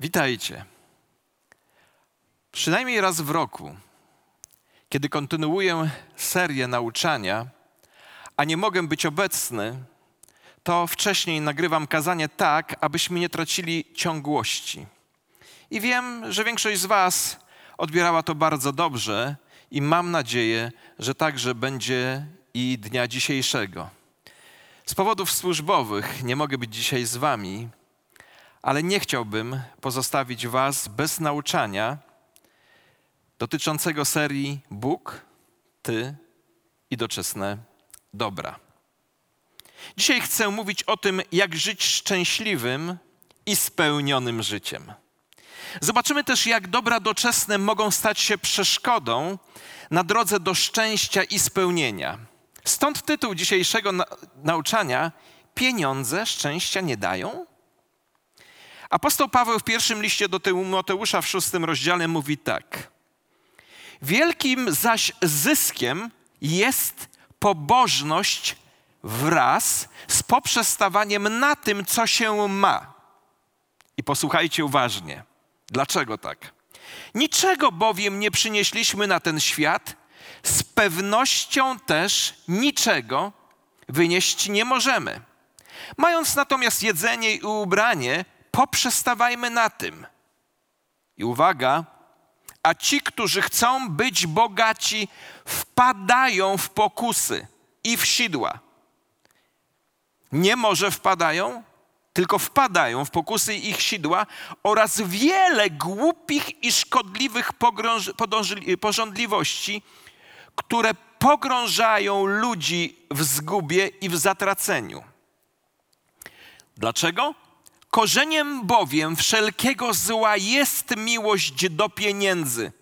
Witajcie. Przynajmniej raz w roku, kiedy kontynuuję serię nauczania, a nie mogę być obecny, to wcześniej nagrywam kazanie tak, abyśmy nie tracili ciągłości. I wiem, że większość z Was odbierała to bardzo dobrze i mam nadzieję, że także będzie i dnia dzisiejszego. Z powodów służbowych nie mogę być dzisiaj z Wami, ale nie chciałbym pozostawić Was bez nauczania dotyczącego serii Bóg, Ty i doczesne dobra. Dzisiaj chcę mówić o tym, jak żyć szczęśliwym i spełnionym życiem. Zobaczymy też, jak dobra doczesne mogą stać się przeszkodą na drodze do szczęścia i spełnienia. Stąd tytuł dzisiejszego na nauczania: Pieniądze szczęścia nie dają? Apostoł Paweł w pierwszym liście do Tymoteusza w szóstym rozdziale mówi tak. Wielkim zaś zyskiem jest pobożność wraz z poprzestawaniem na tym, co się ma. I posłuchajcie uważnie. Dlaczego tak? Niczego bowiem nie przynieśliśmy na ten świat, z pewnością też niczego wynieść nie możemy. Mając natomiast jedzenie i ubranie, poprzestawajmy na tym. I uwaga, a ci, którzy chcą być bogaci, wpadają w pokusy i w sidła. Nie może wpadają, tylko wpadają w pokusy ich sidła oraz wiele głupich i szkodliwych porządliwości, które pogrążają ludzi w zgubie i w zatraceniu. Dlaczego? Korzeniem bowiem wszelkiego zła jest miłość do pieniędzy.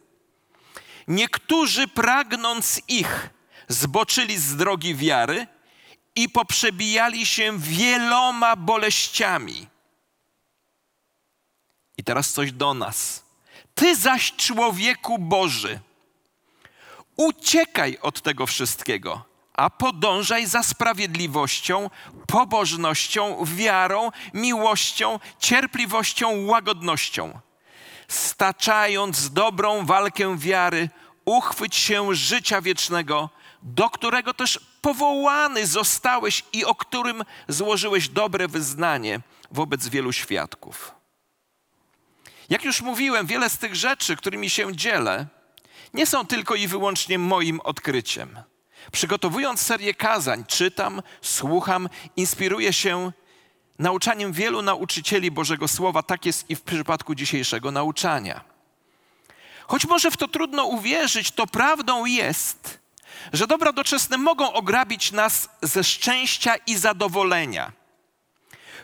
Niektórzy pragnąc ich zboczyli z drogi wiary i poprzebijali się wieloma boleściami. I teraz coś do nas. Ty zaś, człowieku Boży, uciekaj od tego wszystkiego a podążaj za sprawiedliwością, pobożnością, wiarą, miłością, cierpliwością, łagodnością. Staczając dobrą walkę wiary, uchwyć się życia wiecznego, do którego też powołany zostałeś i o którym złożyłeś dobre wyznanie wobec wielu świadków. Jak już mówiłem, wiele z tych rzeczy, którymi się dzielę, nie są tylko i wyłącznie moim odkryciem. Przygotowując serię kazań, czytam, słucham, inspiruję się nauczaniem wielu nauczycieli Bożego Słowa. Tak jest i w przypadku dzisiejszego nauczania. Choć może w to trudno uwierzyć, to prawdą jest, że dobra doczesne mogą ograbić nas ze szczęścia i zadowolenia.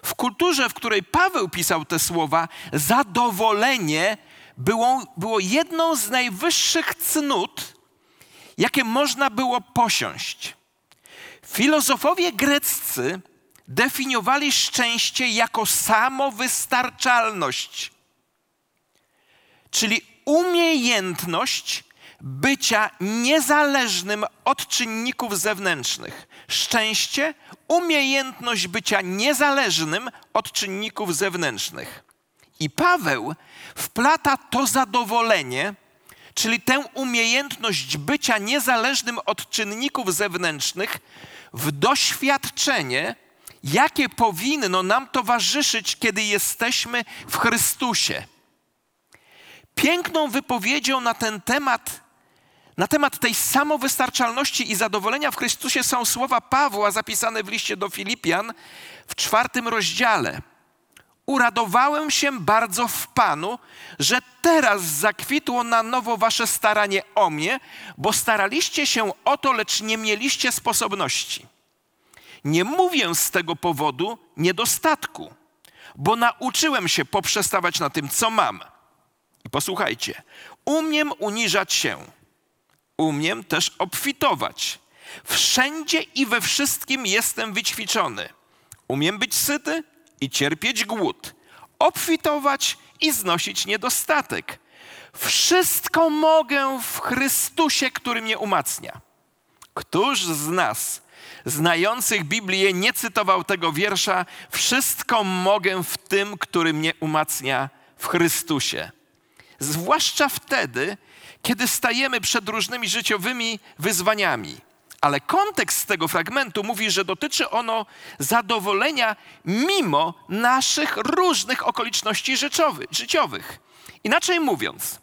W kulturze, w której Paweł pisał te słowa, zadowolenie było, było jedną z najwyższych cnót, jakie można było posiąść. Filozofowie greccy definiowali szczęście jako samowystarczalność, czyli umiejętność bycia niezależnym od czynników zewnętrznych. Szczęście, umiejętność bycia niezależnym od czynników zewnętrznych. I Paweł wplata to zadowolenie czyli tę umiejętność bycia niezależnym od czynników zewnętrznych w doświadczenie, jakie powinno nam towarzyszyć, kiedy jesteśmy w Chrystusie. Piękną wypowiedzią na ten temat, na temat tej samowystarczalności i zadowolenia w Chrystusie są słowa Pawła zapisane w liście do Filipian w czwartym rozdziale uradowałem się bardzo w Panu, że teraz zakwitło na nowo wasze staranie o mnie, bo staraliście się o to, lecz nie mieliście sposobności. Nie mówię z tego powodu niedostatku, bo nauczyłem się poprzestawać na tym, co mam. I posłuchajcie, umiem uniżać się, umiem też obfitować. Wszędzie i we wszystkim jestem wyćwiczony. Umiem być syty i cierpieć głód, obfitować i znosić niedostatek. Wszystko mogę w Chrystusie, który mnie umacnia. Któż z nas, znających Biblię, nie cytował tego wiersza? Wszystko mogę w tym, który mnie umacnia w Chrystusie. Zwłaszcza wtedy, kiedy stajemy przed różnymi życiowymi wyzwaniami. Ale kontekst tego fragmentu mówi, że dotyczy ono zadowolenia mimo naszych różnych okoliczności życiowych. Inaczej mówiąc,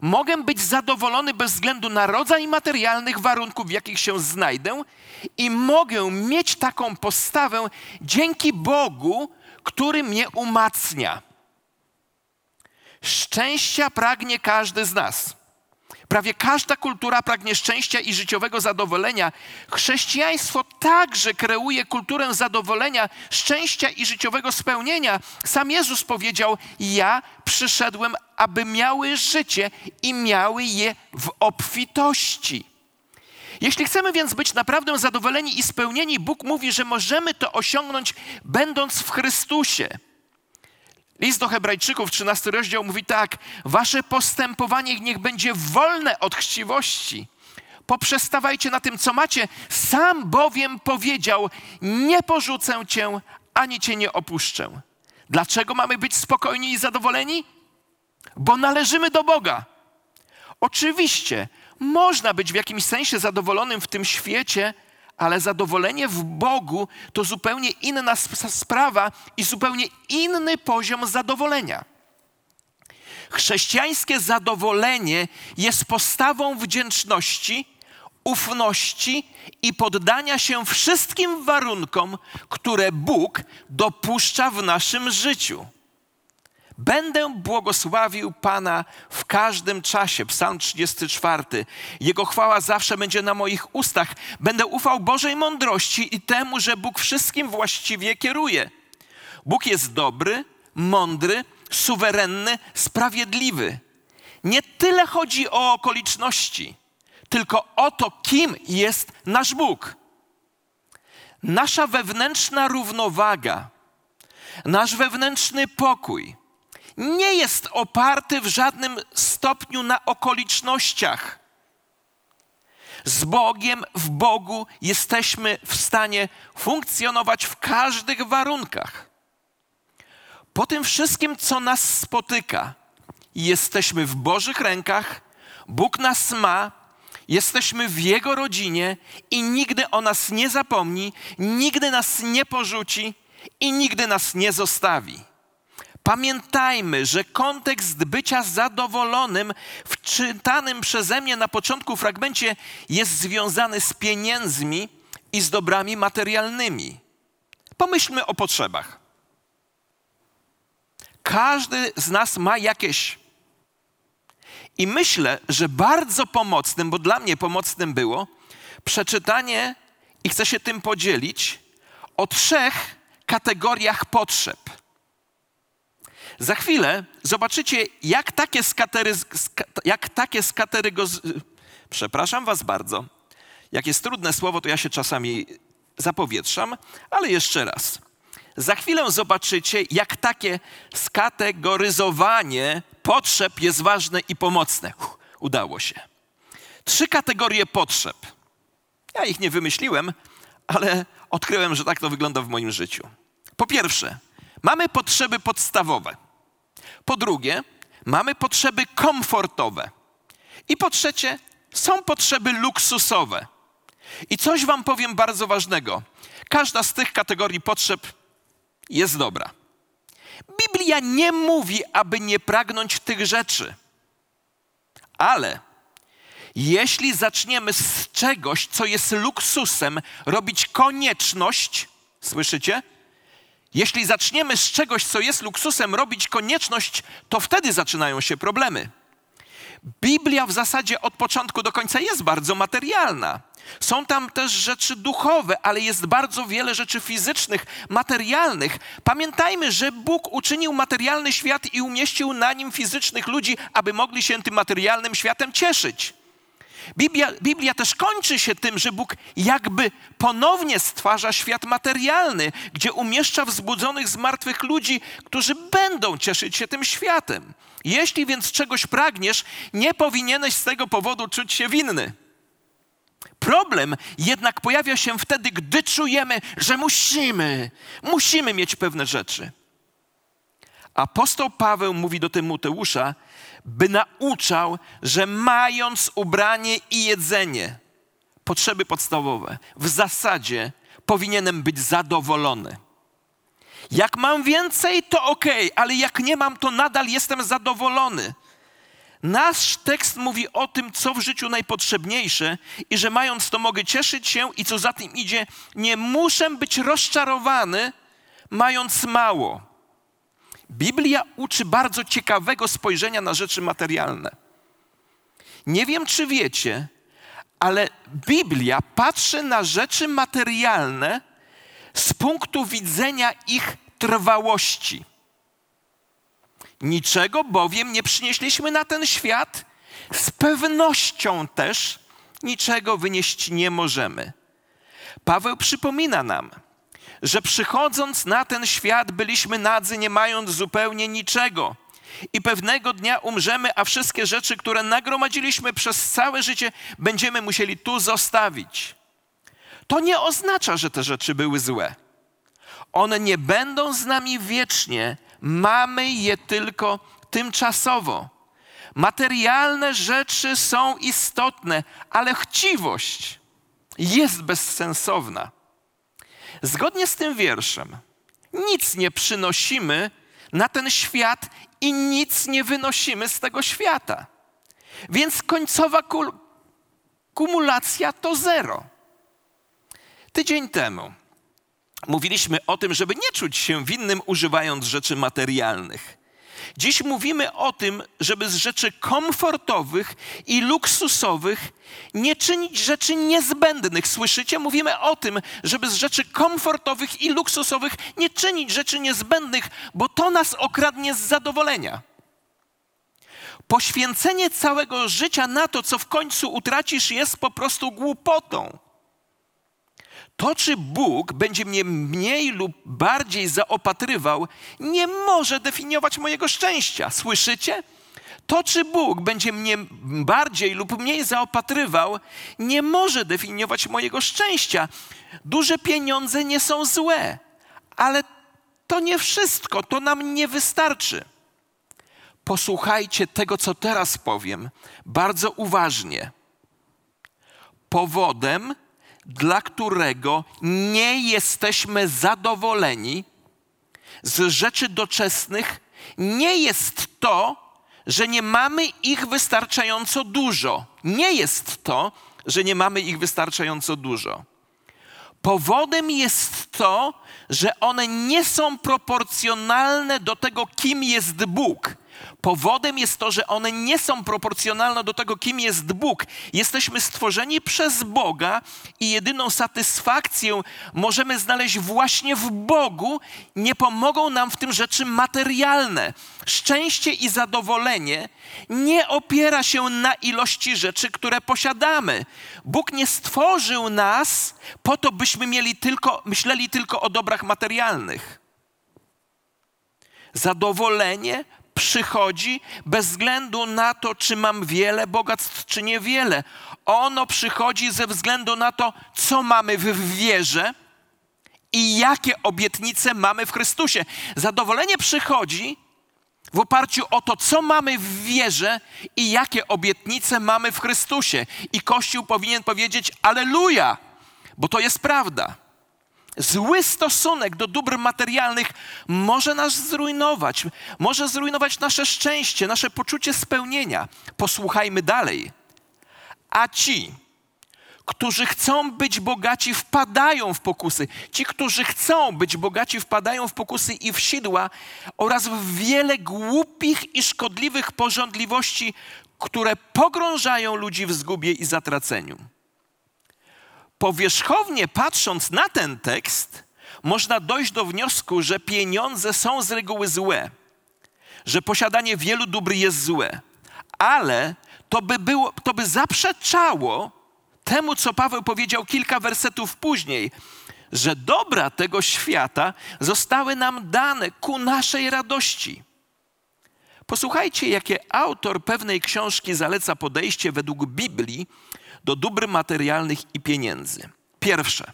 mogę być zadowolony bez względu na rodzaj materialnych warunków, w jakich się znajdę, i mogę mieć taką postawę dzięki Bogu, który mnie umacnia. Szczęścia pragnie każdy z nas. Prawie każda kultura pragnie szczęścia i życiowego zadowolenia. Chrześcijaństwo także kreuje kulturę zadowolenia, szczęścia i życiowego spełnienia. Sam Jezus powiedział: Ja przyszedłem, aby miały życie i miały je w obfitości. Jeśli chcemy więc być naprawdę zadowoleni i spełnieni, Bóg mówi, że możemy to osiągnąć, będąc w Chrystusie. List do Hebrajczyków, 13 rozdział mówi tak: Wasze postępowanie niech będzie wolne od chciwości. Poprzestawajcie na tym, co macie. Sam bowiem powiedział: Nie porzucę cię, ani cię nie opuszczę. Dlaczego mamy być spokojni i zadowoleni? Bo należymy do Boga. Oczywiście można być w jakimś sensie zadowolonym w tym świecie, ale zadowolenie w Bogu to zupełnie inna sprawa i zupełnie inny poziom zadowolenia. Chrześcijańskie zadowolenie jest postawą wdzięczności, ufności i poddania się wszystkim warunkom, które Bóg dopuszcza w naszym życiu. Będę błogosławił Pana w każdym czasie. Psalm 34. Jego chwała zawsze będzie na moich ustach. Będę ufał Bożej mądrości i temu, że Bóg wszystkim właściwie kieruje. Bóg jest dobry, mądry, suwerenny, sprawiedliwy. Nie tyle chodzi o okoliczności, tylko o to, kim jest nasz Bóg. Nasza wewnętrzna równowaga, nasz wewnętrzny pokój, nie jest oparty w żadnym stopniu na okolicznościach. Z Bogiem, w Bogu jesteśmy w stanie funkcjonować w każdych warunkach. Po tym wszystkim, co nas spotyka, jesteśmy w Bożych rękach, Bóg nas ma, jesteśmy w Jego rodzinie i nigdy o nas nie zapomni, nigdy nas nie porzuci i nigdy nas nie zostawi. Pamiętajmy, że kontekst bycia zadowolonym w czytanym przeze mnie na początku fragmencie jest związany z pieniędzmi i z dobrami materialnymi. Pomyślmy o potrzebach. Każdy z nas ma jakieś. I myślę, że bardzo pomocnym, bo dla mnie pomocnym było, przeczytanie, i chcę się tym podzielić, o trzech kategoriach potrzeb za chwilę zobaczycie, jak takie, skatery, jak takie skaterygo... Przepraszam was bardzo. Jak jest trudne słowo, to ja się czasami zapowietrzam, ale jeszcze raz. Za chwilę zobaczycie, jak takie skategoryzowanie potrzeb jest ważne i pomocne. Uff, udało się. Trzy kategorie potrzeb. Ja ich nie wymyśliłem, ale odkryłem, że tak to wygląda w moim życiu. Po pierwsze, mamy potrzeby podstawowe. Po drugie, mamy potrzeby komfortowe. I po trzecie, są potrzeby luksusowe. I coś Wam powiem bardzo ważnego. Każda z tych kategorii potrzeb jest dobra. Biblia nie mówi, aby nie pragnąć tych rzeczy. Ale jeśli zaczniemy z czegoś, co jest luksusem, robić konieczność, słyszycie? Jeśli zaczniemy z czegoś, co jest luksusem, robić konieczność, to wtedy zaczynają się problemy. Biblia w zasadzie od początku do końca jest bardzo materialna. Są tam też rzeczy duchowe, ale jest bardzo wiele rzeczy fizycznych, materialnych. Pamiętajmy, że Bóg uczynił materialny świat i umieścił na nim fizycznych ludzi, aby mogli się tym materialnym światem cieszyć. Biblia, Biblia też kończy się tym, że Bóg jakby ponownie stwarza świat materialny, gdzie umieszcza wzbudzonych z martwych ludzi, którzy będą cieszyć się tym światem. Jeśli więc czegoś pragniesz, nie powinieneś z tego powodu czuć się winny. Problem jednak pojawia się wtedy, gdy czujemy, że musimy, musimy mieć pewne rzeczy. Apostoł Paweł mówi do Tymoteusza, by nauczał, że mając ubranie i jedzenie, potrzeby podstawowe, w zasadzie powinienem być zadowolony. Jak mam więcej, to ok, ale jak nie mam, to nadal jestem zadowolony. Nasz tekst mówi o tym, co w życiu najpotrzebniejsze i że mając to mogę cieszyć się i co za tym idzie, nie muszę być rozczarowany, mając mało. Biblia uczy bardzo ciekawego spojrzenia na rzeczy materialne. Nie wiem, czy wiecie, ale Biblia patrzy na rzeczy materialne z punktu widzenia ich trwałości. Niczego bowiem nie przynieśliśmy na ten świat, z pewnością też niczego wynieść nie możemy. Paweł przypomina nam, że przychodząc na ten świat byliśmy nadzy, nie mając zupełnie niczego. I pewnego dnia umrzemy, a wszystkie rzeczy, które nagromadziliśmy przez całe życie, będziemy musieli tu zostawić. To nie oznacza, że te rzeczy były złe. One nie będą z nami wiecznie, mamy je tylko tymczasowo. Materialne rzeczy są istotne, ale chciwość jest bezsensowna. Zgodnie z tym wierszem, nic nie przynosimy na ten świat i nic nie wynosimy z tego świata. Więc końcowa kumulacja to zero. Tydzień temu mówiliśmy o tym, żeby nie czuć się winnym używając rzeczy materialnych. Dziś mówimy o tym, żeby z rzeczy komfortowych i luksusowych nie czynić rzeczy niezbędnych. Słyszycie? Mówimy o tym, żeby z rzeczy komfortowych i luksusowych nie czynić rzeczy niezbędnych, bo to nas okradnie z zadowolenia. Poświęcenie całego życia na to, co w końcu utracisz, jest po prostu głupotą. To, czy Bóg będzie mnie mniej lub bardziej zaopatrywał, nie może definiować mojego szczęścia. Słyszycie? To, czy Bóg będzie mnie bardziej lub mniej zaopatrywał, nie może definiować mojego szczęścia. Duże pieniądze nie są złe, ale to nie wszystko, to nam nie wystarczy. Posłuchajcie tego, co teraz powiem, bardzo uważnie. Powodem, dla którego nie jesteśmy zadowoleni z rzeczy doczesnych, nie jest to, że nie mamy ich wystarczająco dużo. Nie jest to, że nie mamy ich wystarczająco dużo. Powodem jest to, że one nie są proporcjonalne do tego, kim jest Bóg. Powodem jest to, że one nie są proporcjonalne do tego, kim jest Bóg. Jesteśmy stworzeni przez Boga i jedyną satysfakcję możemy znaleźć właśnie w Bogu. Nie pomogą nam w tym rzeczy materialne. Szczęście i zadowolenie nie opiera się na ilości rzeczy, które posiadamy. Bóg nie stworzył nas po to, byśmy mieli tylko, myśleli tylko o dobrach materialnych. Zadowolenie przychodzi bez względu na to, czy mam wiele bogactw, czy niewiele. Ono przychodzi ze względu na to, co mamy w wierze i jakie obietnice mamy w Chrystusie. Zadowolenie przychodzi w oparciu o to, co mamy w wierze i jakie obietnice mamy w Chrystusie. I Kościół powinien powiedzieć: Aleluja, bo to jest prawda. Zły stosunek do dóbr materialnych może nas zrujnować, może zrujnować nasze szczęście, nasze poczucie spełnienia. Posłuchajmy dalej. A ci, którzy chcą być bogaci, wpadają w pokusy. Ci, którzy chcą być bogaci, wpadają w pokusy i w sidła oraz w wiele głupich i szkodliwych porządliwości, które pogrążają ludzi w zgubie i zatraceniu powierzchownie patrząc na ten tekst, można dojść do wniosku, że pieniądze są z reguły złe, że posiadanie wielu dóbr jest złe, ale to by, było, to by zaprzeczało temu, co Paweł powiedział kilka wersetów później, że dobra tego świata zostały nam dane ku naszej radości. Posłuchajcie, jakie autor pewnej książki zaleca podejście według Biblii do dóbr materialnych i pieniędzy. Pierwsze.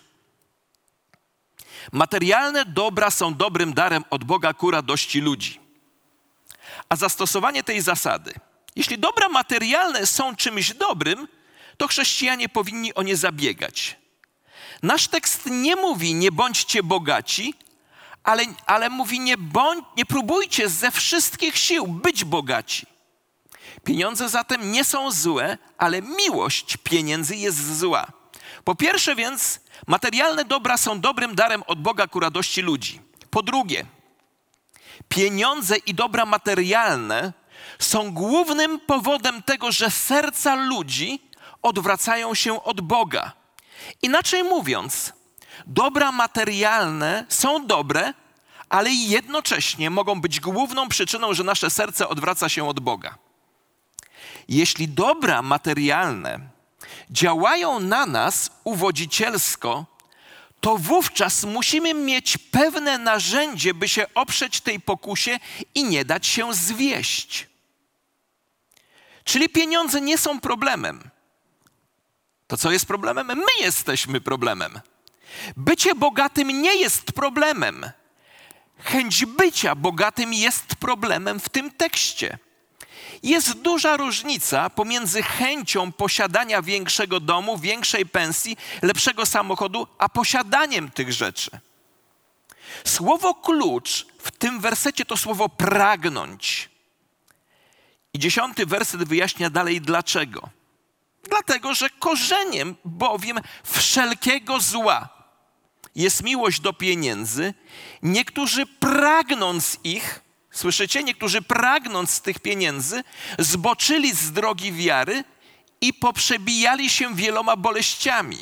Materialne dobra są dobrym darem od Boga ku radości ludzi. a zastosowanie tej zasady. Jeśli dobra materialne są czymś dobrym, to chrześcijanie powinni o nie zabiegać. Nasz tekst nie mówi nie bądźcie bogaci, ale, ale mówi nie, bądź, nie próbujcie ze wszystkich sił być bogaci. Pieniądze zatem nie są złe, ale miłość pieniędzy jest zła. Po pierwsze więc, materialne dobra są dobrym darem od Boga ku radości ludzi. Po drugie, pieniądze i dobra materialne są głównym powodem tego, że serca ludzi odwracają się od Boga. Inaczej mówiąc, dobra materialne są dobre, ale jednocześnie mogą być główną przyczyną, że nasze serce odwraca się od Boga. Jeśli dobra materialne działają na nas uwodzicielsko, to wówczas musimy mieć pewne narzędzie, by się oprzeć tej pokusie i nie dać się zwieść. Czyli pieniądze nie są problemem. To co jest problemem? My jesteśmy problemem. Bycie bogatym nie jest problemem. Chęć bycia bogatym jest problemem w tym tekście. Jest duża różnica pomiędzy chęcią posiadania większego domu, większej pensji, lepszego samochodu, a posiadaniem tych rzeczy. Słowo klucz w tym wersecie to słowo pragnąć. I dziesiąty werset wyjaśnia dalej dlaczego. Dlatego, że korzeniem bowiem wszelkiego zła jest miłość do pieniędzy. Niektórzy pragnąc ich, słyszycie, niektórzy pragnąc tych pieniędzy, zboczyli z drogi wiary i poprzebijali się wieloma boleściami.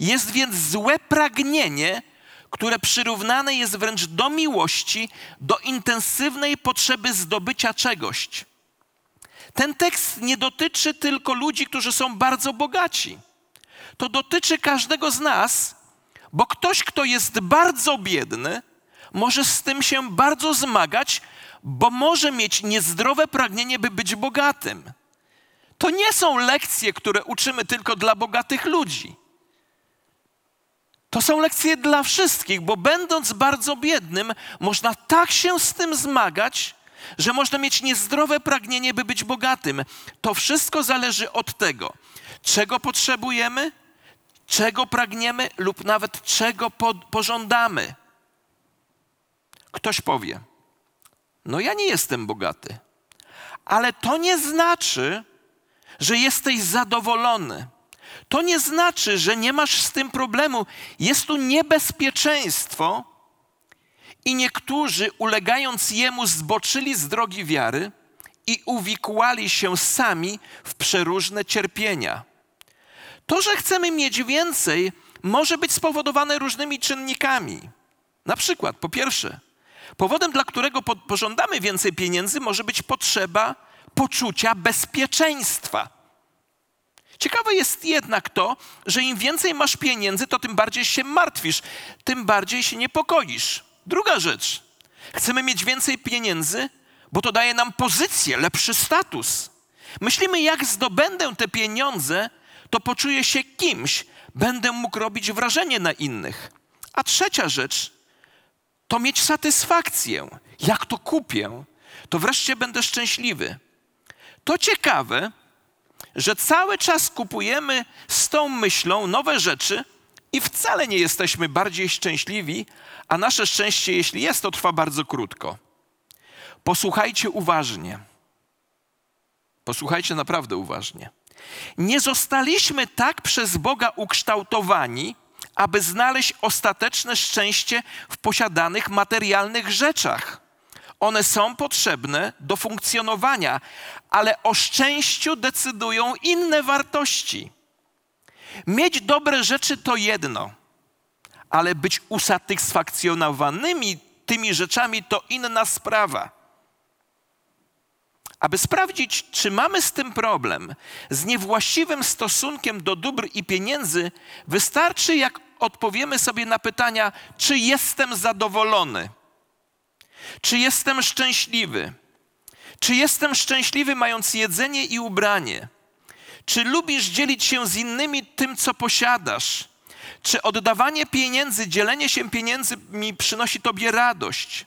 Jest więc złe pragnienie, które przyrównane jest wręcz do miłości, do intensywnej potrzeby zdobycia czegoś. Ten tekst nie dotyczy tylko ludzi, którzy są bardzo bogaci. To dotyczy każdego z nas, bo ktoś, kto jest bardzo biedny, może z tym się bardzo zmagać, bo może mieć niezdrowe pragnienie, by być bogatym. To nie są lekcje, które uczymy tylko dla bogatych ludzi. To są lekcje dla wszystkich, bo będąc bardzo biednym, można tak się z tym zmagać, że można mieć niezdrowe pragnienie, by być bogatym. To wszystko zależy od tego, czego potrzebujemy, czego pragniemy lub nawet czego po, pożądamy. Ktoś powie: No, ja nie jestem bogaty, ale to nie znaczy, że jesteś zadowolony. To nie znaczy, że nie masz z tym problemu. Jest tu niebezpieczeństwo, i niektórzy, ulegając jemu, zboczyli z drogi wiary i uwikłali się sami w przeróżne cierpienia. To, że chcemy mieć więcej, może być spowodowane różnymi czynnikami. Na przykład, po pierwsze, powodem, dla którego pożądamy więcej pieniędzy, może być potrzeba poczucia bezpieczeństwa. Ciekawe jest jednak to, że im więcej masz pieniędzy, to tym bardziej się martwisz, tym bardziej się niepokoisz. Druga rzecz. Chcemy mieć więcej pieniędzy, bo to daje nam pozycję, lepszy status. Myślimy, jak zdobędę te pieniądze, to poczuję się kimś, będę mógł robić wrażenie na innych. A trzecia rzecz to mieć satysfakcję. Jak to kupię, to wreszcie będę szczęśliwy. To ciekawe, że cały czas kupujemy z tą myślą nowe rzeczy i wcale nie jesteśmy bardziej szczęśliwi, a nasze szczęście, jeśli jest, to trwa bardzo krótko. Posłuchajcie uważnie. Posłuchajcie naprawdę uważnie. Nie zostaliśmy tak przez Boga ukształtowani, aby znaleźć ostateczne szczęście w posiadanych materialnych rzeczach. One są potrzebne do funkcjonowania, ale o szczęściu decydują inne wartości. Mieć dobre rzeczy to jedno ale być usatysfakcjonowanymi tymi rzeczami to inna sprawa. Aby sprawdzić, czy mamy z tym problem, z niewłaściwym stosunkiem do dóbr i pieniędzy, wystarczy, jak odpowiemy sobie na pytania, czy jestem zadowolony, czy jestem szczęśliwy, czy jestem szczęśliwy mając jedzenie i ubranie, czy lubisz dzielić się z innymi tym, co posiadasz? Czy oddawanie pieniędzy, dzielenie się pieniędzmi przynosi Tobie radość?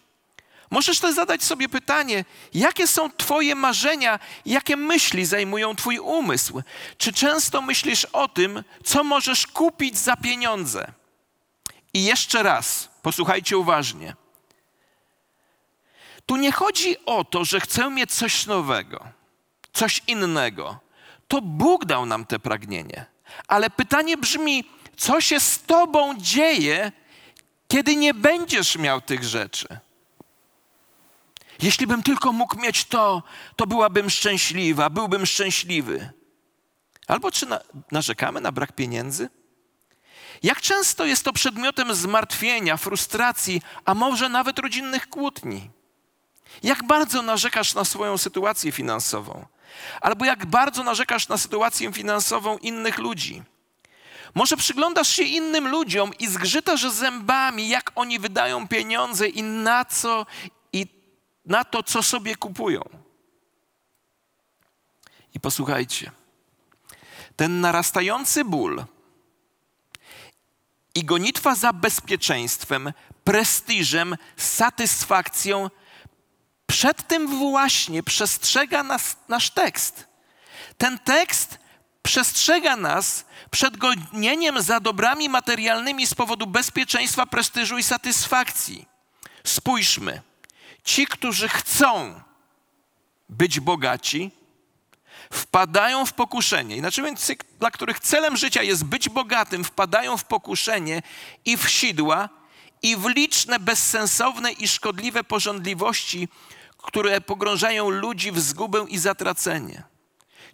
Możesz też zadać sobie pytanie, jakie są Twoje marzenia, jakie myśli zajmują Twój umysł? Czy często myślisz o tym, co możesz kupić za pieniądze? I jeszcze raz, posłuchajcie uważnie. Tu nie chodzi o to, że chcę mieć coś nowego, coś innego. To Bóg dał nam te pragnienie. Ale pytanie brzmi, co się z Tobą dzieje, kiedy nie będziesz miał tych rzeczy? Jeśli bym tylko mógł mieć to, to byłabym szczęśliwa, byłbym szczęśliwy. Albo czy na, narzekamy na brak pieniędzy? Jak często jest to przedmiotem zmartwienia, frustracji, a może nawet rodzinnych kłótni? Jak bardzo narzekasz na swoją sytuację finansową? Albo jak bardzo narzekasz na sytuację finansową innych ludzi? Może przyglądasz się innym ludziom i zgrzytasz zębami, jak oni wydają pieniądze i na co na to, co sobie kupują. I posłuchajcie, ten narastający ból i gonitwa za bezpieczeństwem, prestiżem, satysfakcją, przed tym właśnie przestrzega nas nasz tekst. Ten tekst przestrzega nas przed gonieniem za dobrami materialnymi z powodu bezpieczeństwa, prestiżu i satysfakcji. Spójrzmy. Ci, którzy chcą być bogaci, wpadają w pokuszenie. Inaczej mówiąc, dla których celem życia jest być bogatym, wpadają w pokuszenie i w sidła, i w liczne bezsensowne i szkodliwe porządliwości, które pogrążają ludzi w zgubę i zatracenie.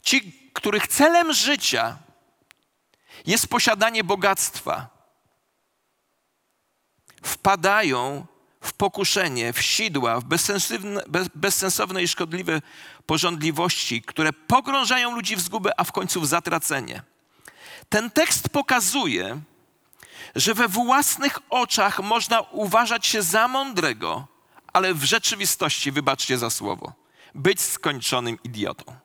Ci, których celem życia jest posiadanie bogactwa, wpadają w pokuszenie, w sidła, w bezsensowne, bezsensowne i szkodliwe porządliwości, które pogrążają ludzi w zgubę, a w końcu w zatracenie. Ten tekst pokazuje, że we własnych oczach można uważać się za mądrego, ale w rzeczywistości, wybaczcie za słowo, być skończonym idiotą.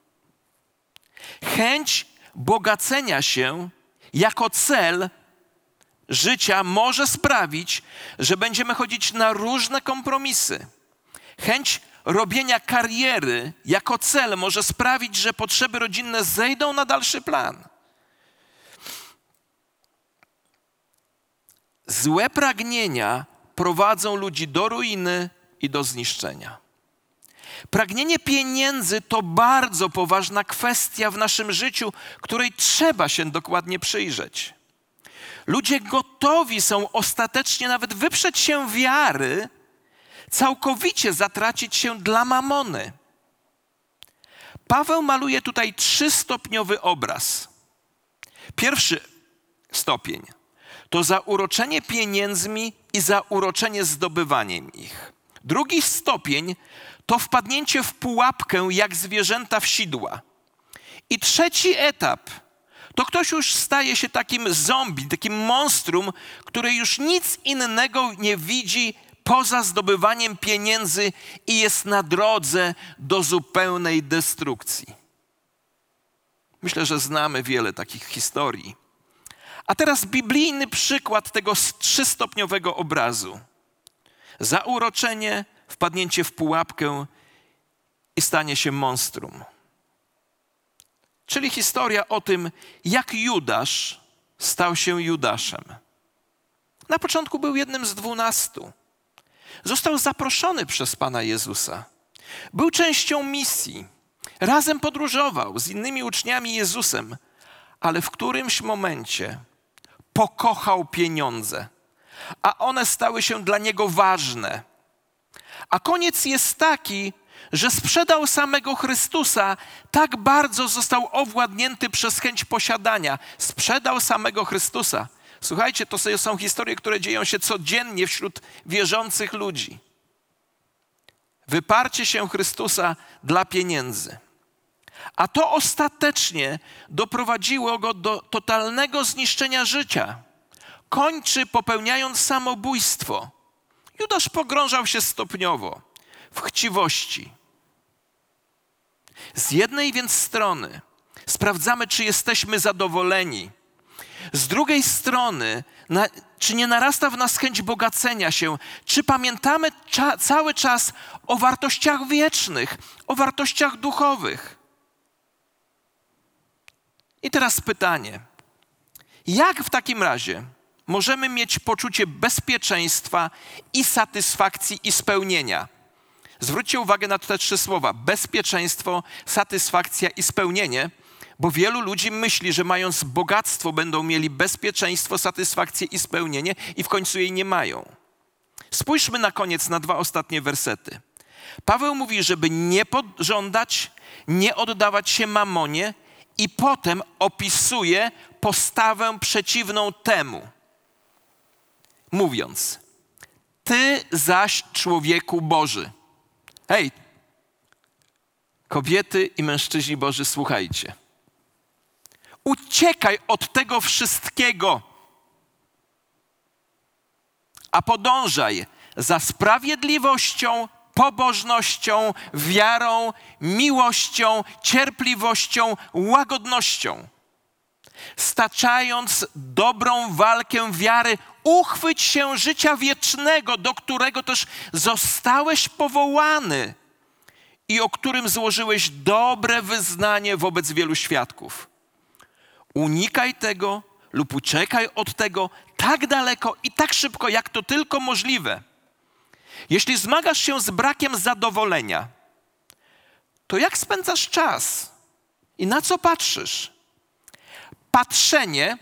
Chęć bogacenia się jako cel życia może sprawić, że będziemy chodzić na różne kompromisy. Chęć robienia kariery jako cel może sprawić, że potrzeby rodzinne zejdą na dalszy plan. Złe pragnienia prowadzą ludzi do ruiny i do zniszczenia. Pragnienie pieniędzy to bardzo poważna kwestia w naszym życiu, której trzeba się dokładnie przyjrzeć. Ludzie gotowi są ostatecznie nawet wyprzeć się wiary, całkowicie zatracić się dla mamony. Paweł maluje tutaj trzystopniowy obraz. Pierwszy stopień to zauroczenie pieniędzmi i zauroczenie zdobywaniem ich. Drugi stopień to wpadnięcie w pułapkę jak zwierzęta w sidła. I trzeci etap to ktoś już staje się takim zombie, takim monstrum, który już nic innego nie widzi poza zdobywaniem pieniędzy i jest na drodze do zupełnej destrukcji. Myślę, że znamy wiele takich historii. A teraz biblijny przykład tego trzystopniowego obrazu. Zauroczenie, wpadnięcie w pułapkę i stanie się monstrum. Czyli historia o tym, jak Judasz stał się Judaszem. Na początku był jednym z dwunastu. Został zaproszony przez Pana Jezusa. Był częścią misji. Razem podróżował z innymi uczniami Jezusem, ale w którymś momencie pokochał pieniądze, a one stały się dla niego ważne. A koniec jest taki, że sprzedał samego Chrystusa, tak bardzo został owładnięty przez chęć posiadania. Sprzedał samego Chrystusa. Słuchajcie, to są historie, które dzieją się codziennie wśród wierzących ludzi. Wyparcie się Chrystusa dla pieniędzy. A to ostatecznie doprowadziło go do totalnego zniszczenia życia. Kończy popełniając samobójstwo. Judasz pogrążał się stopniowo w chciwości. Z jednej więc strony sprawdzamy, czy jesteśmy zadowoleni, Z drugiej strony, na, czy nie narasta w nas chęć bogacenia się? Czy pamiętamy cza, cały czas o wartościach wiecznych, o wartościach duchowych? I teraz pytanie: jak w takim razie możemy mieć poczucie bezpieczeństwa i satysfakcji i spełnienia? Zwróćcie uwagę na te trzy słowa: bezpieczeństwo, satysfakcja i spełnienie bo wielu ludzi myśli, że mając bogactwo będą mieli bezpieczeństwo, satysfakcję i spełnienie i w końcu jej nie mają. Spójrzmy na koniec na dwa ostatnie wersety. Paweł mówi, żeby nie pożądać, nie oddawać się mamonie i potem opisuje postawę przeciwną temu. Mówiąc, ty zaś człowieku Boży. Hej, kobiety i mężczyźni Boży, słuchajcie. Uciekaj od tego wszystkiego, a podążaj za sprawiedliwością, pobożnością, wiarą, miłością, cierpliwością, łagodnością. Staczając dobrą walkę wiary, uchwyć się życia wiecznego, do którego też zostałeś powołany i o którym złożyłeś dobre wyznanie wobec wielu świadków. Unikaj tego lub uciekaj od tego tak daleko i tak szybko, jak to tylko możliwe. Jeśli zmagasz się z brakiem zadowolenia, to jak spędzasz czas i na co patrzysz? Patrzenie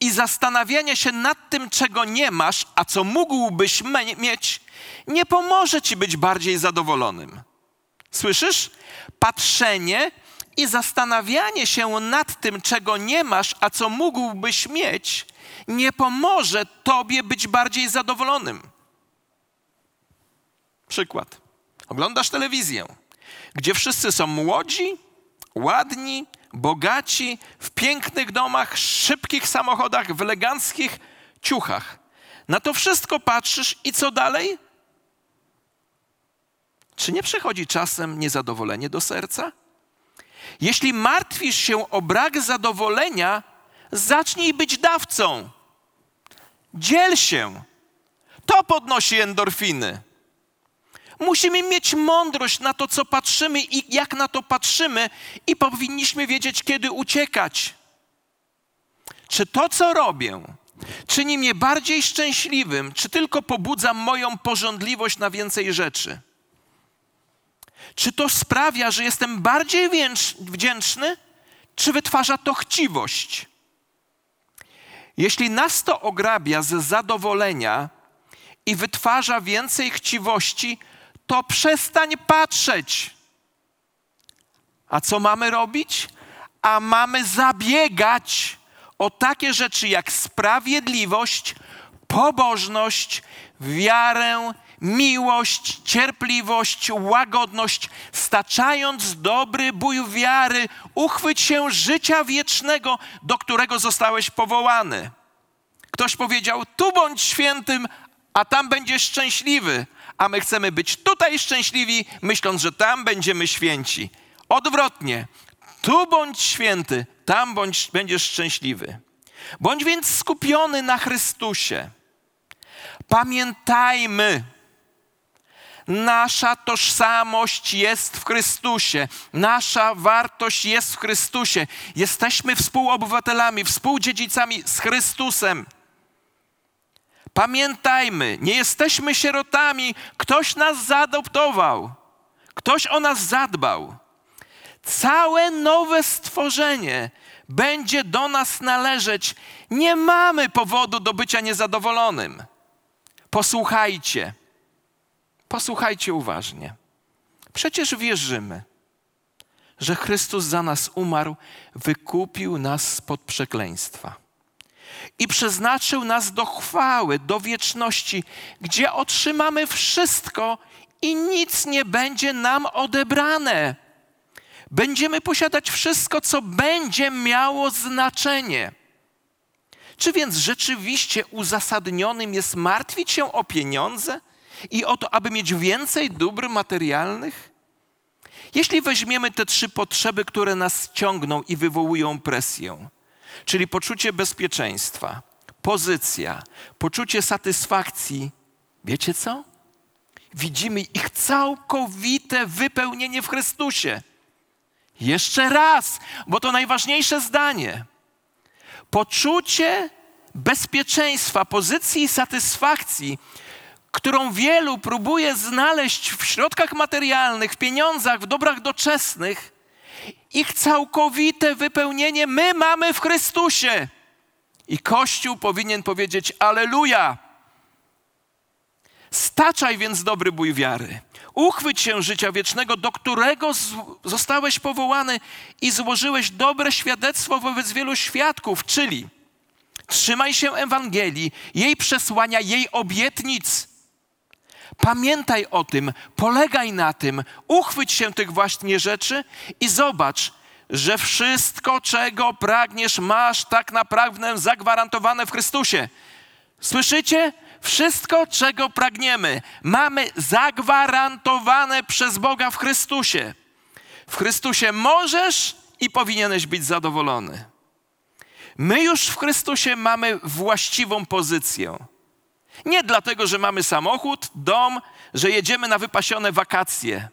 i zastanawianie się nad tym, czego nie masz, a co mógłbyś mieć, nie pomoże ci być bardziej zadowolonym. Słyszysz? Patrzenie i zastanawianie się nad tym, czego nie masz, a co mógłbyś mieć, nie pomoże tobie być bardziej zadowolonym. Przykład. Oglądasz telewizję, gdzie wszyscy są młodzi, ładni, bogaci, w pięknych domach, szybkich samochodach, w eleganckich ciuchach. Na to wszystko patrzysz i co dalej? Czy nie przychodzi czasem niezadowolenie do serca? Jeśli martwisz się o brak zadowolenia, zacznij być dawcą. Dziel się. To podnosi endorfiny. Musimy mieć mądrość na to, co patrzymy i jak na to patrzymy, i powinniśmy wiedzieć, kiedy uciekać. Czy to, co robię, czyni mnie bardziej szczęśliwym, czy tylko pobudza moją porządliwość na więcej rzeczy? Czy to sprawia, że jestem bardziej wdzięczny, czy wytwarza to chciwość? Jeśli nas to ograbia ze zadowolenia i wytwarza więcej chciwości, to przestań patrzeć. A co mamy robić? A mamy zabiegać o takie rzeczy jak sprawiedliwość, pobożność, wiarę miłość, cierpliwość, łagodność, staczając dobry bój wiary, uchwyć się życia wiecznego, do którego zostałeś powołany. Ktoś powiedział: Tu bądź świętym, a tam będziesz szczęśliwy. A my chcemy być tutaj szczęśliwi, myśląc, że tam będziemy święci. Odwrotnie. Tu bądź święty, tam bądź, będziesz szczęśliwy. Bądź więc skupiony na Chrystusie. Pamiętajmy, Nasza tożsamość jest w Chrystusie, nasza wartość jest w Chrystusie. Jesteśmy współobywatelami, współdziedzicami z Chrystusem. Pamiętajmy, nie jesteśmy sierotami, ktoś nas zaadoptował, ktoś o nas zadbał. Całe nowe stworzenie będzie do nas należeć. Nie mamy powodu do bycia niezadowolonym. Posłuchajcie. Posłuchajcie uważnie. Przecież wierzymy, że Chrystus za nas umarł, wykupił nas spod przekleństwa i przeznaczył nas do chwały, do wieczności, gdzie otrzymamy wszystko i nic nie będzie nam odebrane. Będziemy posiadać wszystko, co będzie miało znaczenie. Czy więc rzeczywiście uzasadnionym jest martwić się o pieniądze? i o to, aby mieć więcej dóbr materialnych? Jeśli weźmiemy te trzy potrzeby, które nas ciągną i wywołują presję, czyli poczucie bezpieczeństwa, pozycja, poczucie satysfakcji. Wiecie co? Widzimy ich całkowite wypełnienie w Chrystusie. Jeszcze raz, bo to najważniejsze zdanie. Poczucie bezpieczeństwa, pozycji i satysfakcji, którą wielu próbuje znaleźć w środkach materialnych, w pieniądzach, w dobrach doczesnych, ich całkowite wypełnienie my mamy w Chrystusie. I Kościół powinien powiedzieć: Aleluja! Staczaj więc dobry bój wiary. Uchwyć się życia wiecznego, do którego zostałeś powołany i złożyłeś dobre świadectwo wobec wielu świadków, czyli trzymaj się Ewangelii, jej przesłania, jej obietnic. Pamiętaj o tym, polegaj na tym, uchwyć się tych właśnie rzeczy i zobacz, że wszystko, czego pragniesz, masz tak naprawdę zagwarantowane w Chrystusie. Słyszycie? Wszystko, czego pragniemy, mamy zagwarantowane przez Boga w Chrystusie. W Chrystusie możesz i powinieneś być zadowolony. My już w Chrystusie mamy właściwą pozycję. Nie dlatego, że mamy samochód, dom, że jedziemy na wypasione wakacje,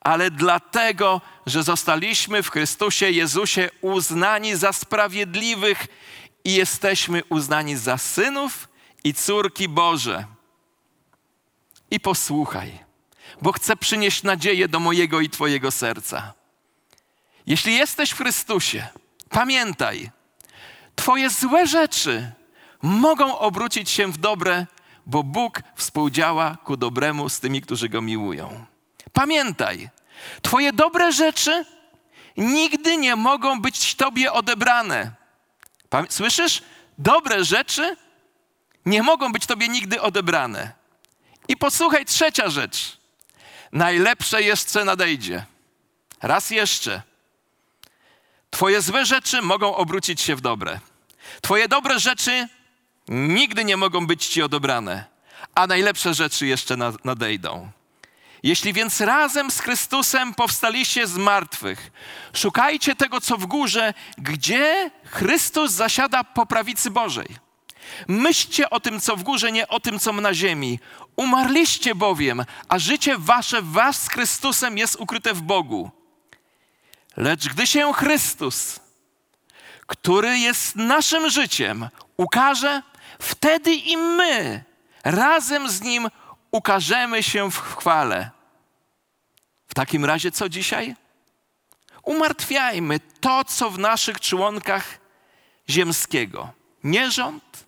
ale dlatego, że zostaliśmy w Chrystusie Jezusie uznani za sprawiedliwych i jesteśmy uznani za synów i córki Boże. I posłuchaj, bo chcę przynieść nadzieję do mojego i Twojego serca. Jeśli jesteś w Chrystusie, pamiętaj, Twoje złe rzeczy mogą obrócić się w dobre, bo Bóg współdziała ku dobremu z tymi, którzy Go miłują. Pamiętaj, Twoje dobre rzeczy nigdy nie mogą być Tobie odebrane. Słyszysz? Dobre rzeczy nie mogą być Tobie nigdy odebrane. I posłuchaj, trzecia rzecz. Najlepsze jeszcze nadejdzie. Raz jeszcze. Twoje złe rzeczy mogą obrócić się w dobre. Twoje dobre rzeczy nigdy nie mogą być Ci odebrane, a najlepsze rzeczy jeszcze nadejdą. Jeśli więc razem z Chrystusem powstaliście z martwych, szukajcie tego, co w górze, gdzie Chrystus zasiada po prawicy Bożej. Myślcie o tym, co w górze, nie o tym, co na ziemi. Umarliście bowiem, a życie wasze was z Chrystusem jest ukryte w Bogu. Lecz gdy się Chrystus, który jest naszym życiem, ukaże, wtedy i my razem z Nim ukażemy się w chwale. W takim razie co dzisiaj? Umartwiajmy to, co w naszych członkach ziemskiego. Nierząd,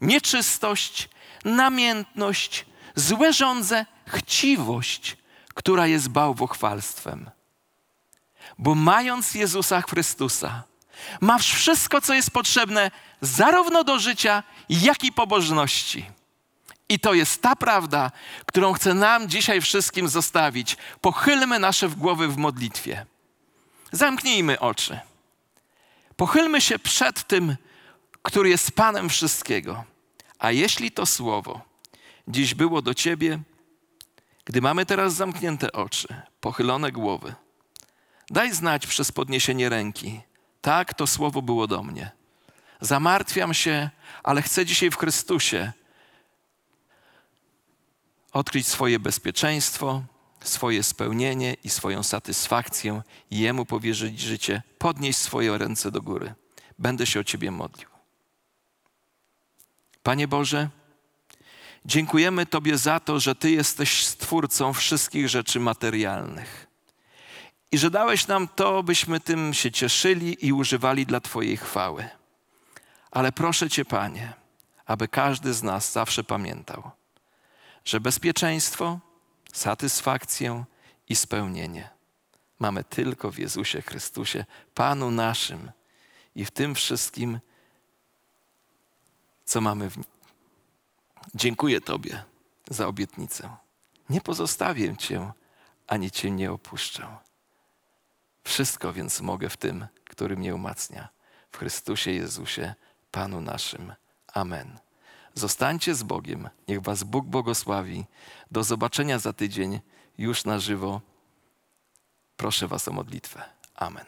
nieczystość, namiętność, złe żądze, chciwość, która jest bałwochwalstwem. Bo mając Jezusa Chrystusa, masz wszystko, co jest potrzebne zarówno do życia, jak i pobożności. I to jest ta prawda, którą chcę nam dzisiaj wszystkim zostawić. Pochylmy nasze głowy w modlitwie. Zamknijmy oczy. Pochylmy się przed tym, który jest Panem wszystkiego. A jeśli to słowo dziś było do Ciebie, gdy mamy teraz zamknięte oczy, pochylone głowy, daj znać przez podniesienie ręki. Tak, to słowo było do mnie. Zamartwiam się, ale chcę dzisiaj w Chrystusie odkryć swoje bezpieczeństwo, swoje spełnienie i swoją satysfakcję i Jemu powierzyć życie, podnieść swoje ręce do góry. Będę się o Ciebie modlił. Panie Boże, dziękujemy Tobie za to, że Ty jesteś stwórcą wszystkich rzeczy materialnych. I że dałeś nam to, byśmy tym się cieszyli i używali dla Twojej chwały. Ale proszę Cię, Panie, aby każdy z nas zawsze pamiętał, że bezpieczeństwo, satysfakcję i spełnienie mamy tylko w Jezusie Chrystusie, Panu naszym. I w tym wszystkim co mamy w nim. Dziękuję Tobie za obietnicę. Nie pozostawię Cię, ani Cię nie opuszczę. Wszystko więc mogę w tym, który mnie umacnia. W Chrystusie Jezusie, Panu naszym. Amen. Zostańcie z Bogiem. Niech Was Bóg błogosławi. Do zobaczenia za tydzień już na żywo. Proszę Was o modlitwę. Amen.